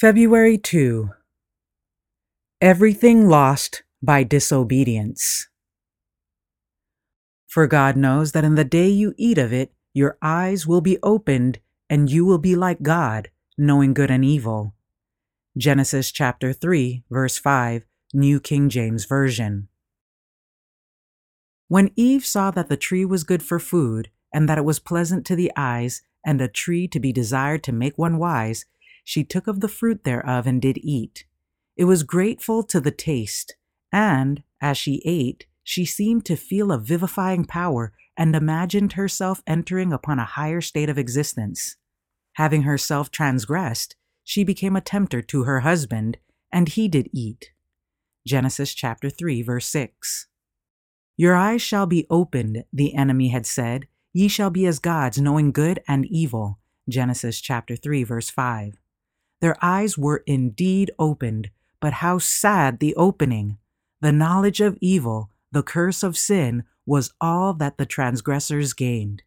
February 2 Everything lost by disobedience. For God knows that in the day you eat of it, your eyes will be opened, and you will be like God, knowing good and evil. Genesis chapter 3, verse 5, New King James Version. When Eve saw that the tree was good for food, and that it was pleasant to the eyes, and a tree to be desired to make one wise, she took of the fruit thereof and did eat. It was grateful to the taste, and, as she ate, she seemed to feel a vivifying power and imagined herself entering upon a higher state of existence. Having herself transgressed, she became a tempter to her husband, and he did eat. Genesis chapter 3, verse 6. Your eyes shall be opened, the enemy had said. Ye shall be as gods, knowing good and evil. Genesis chapter 3, verse 5. Their eyes were indeed opened, but how sad the opening! The knowledge of evil, the curse of sin, was all that the transgressors gained.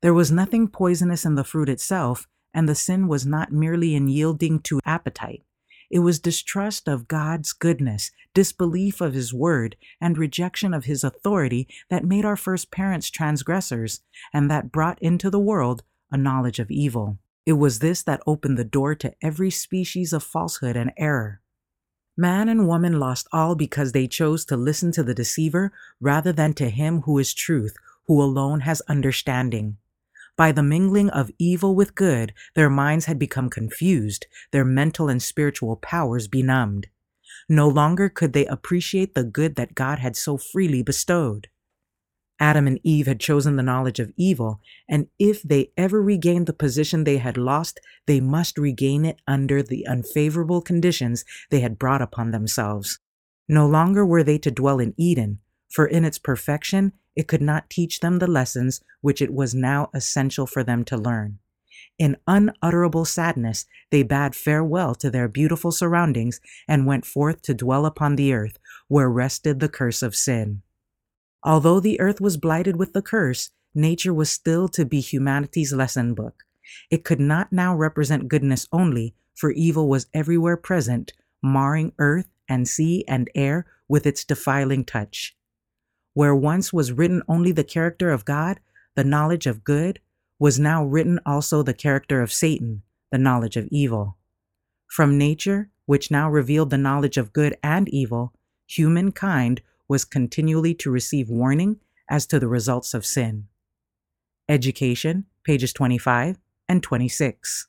There was nothing poisonous in the fruit itself, and the sin was not merely in yielding to appetite. It was distrust of God's goodness, disbelief of His word, and rejection of His authority that made our first parents transgressors, and that brought into the world a knowledge of evil. It was this that opened the door to every species of falsehood and error. Man and woman lost all because they chose to listen to the deceiver rather than to him who is truth, who alone has understanding. By the mingling of evil with good, their minds had become confused, their mental and spiritual powers benumbed. No longer could they appreciate the good that God had so freely bestowed. Adam and Eve had chosen the knowledge of evil, and if they ever regained the position they had lost, they must regain it under the unfavorable conditions they had brought upon themselves. No longer were they to dwell in Eden, for in its perfection it could not teach them the lessons which it was now essential for them to learn. In unutterable sadness, they bade farewell to their beautiful surroundings and went forth to dwell upon the earth, where rested the curse of sin. Although the earth was blighted with the curse, nature was still to be humanity's lesson book. It could not now represent goodness only, for evil was everywhere present, marring earth and sea and air with its defiling touch. Where once was written only the character of God, the knowledge of good, was now written also the character of Satan, the knowledge of evil. From nature, which now revealed the knowledge of good and evil, humankind was continually to receive warning as to the results of sin. Education, pages 25 and 26.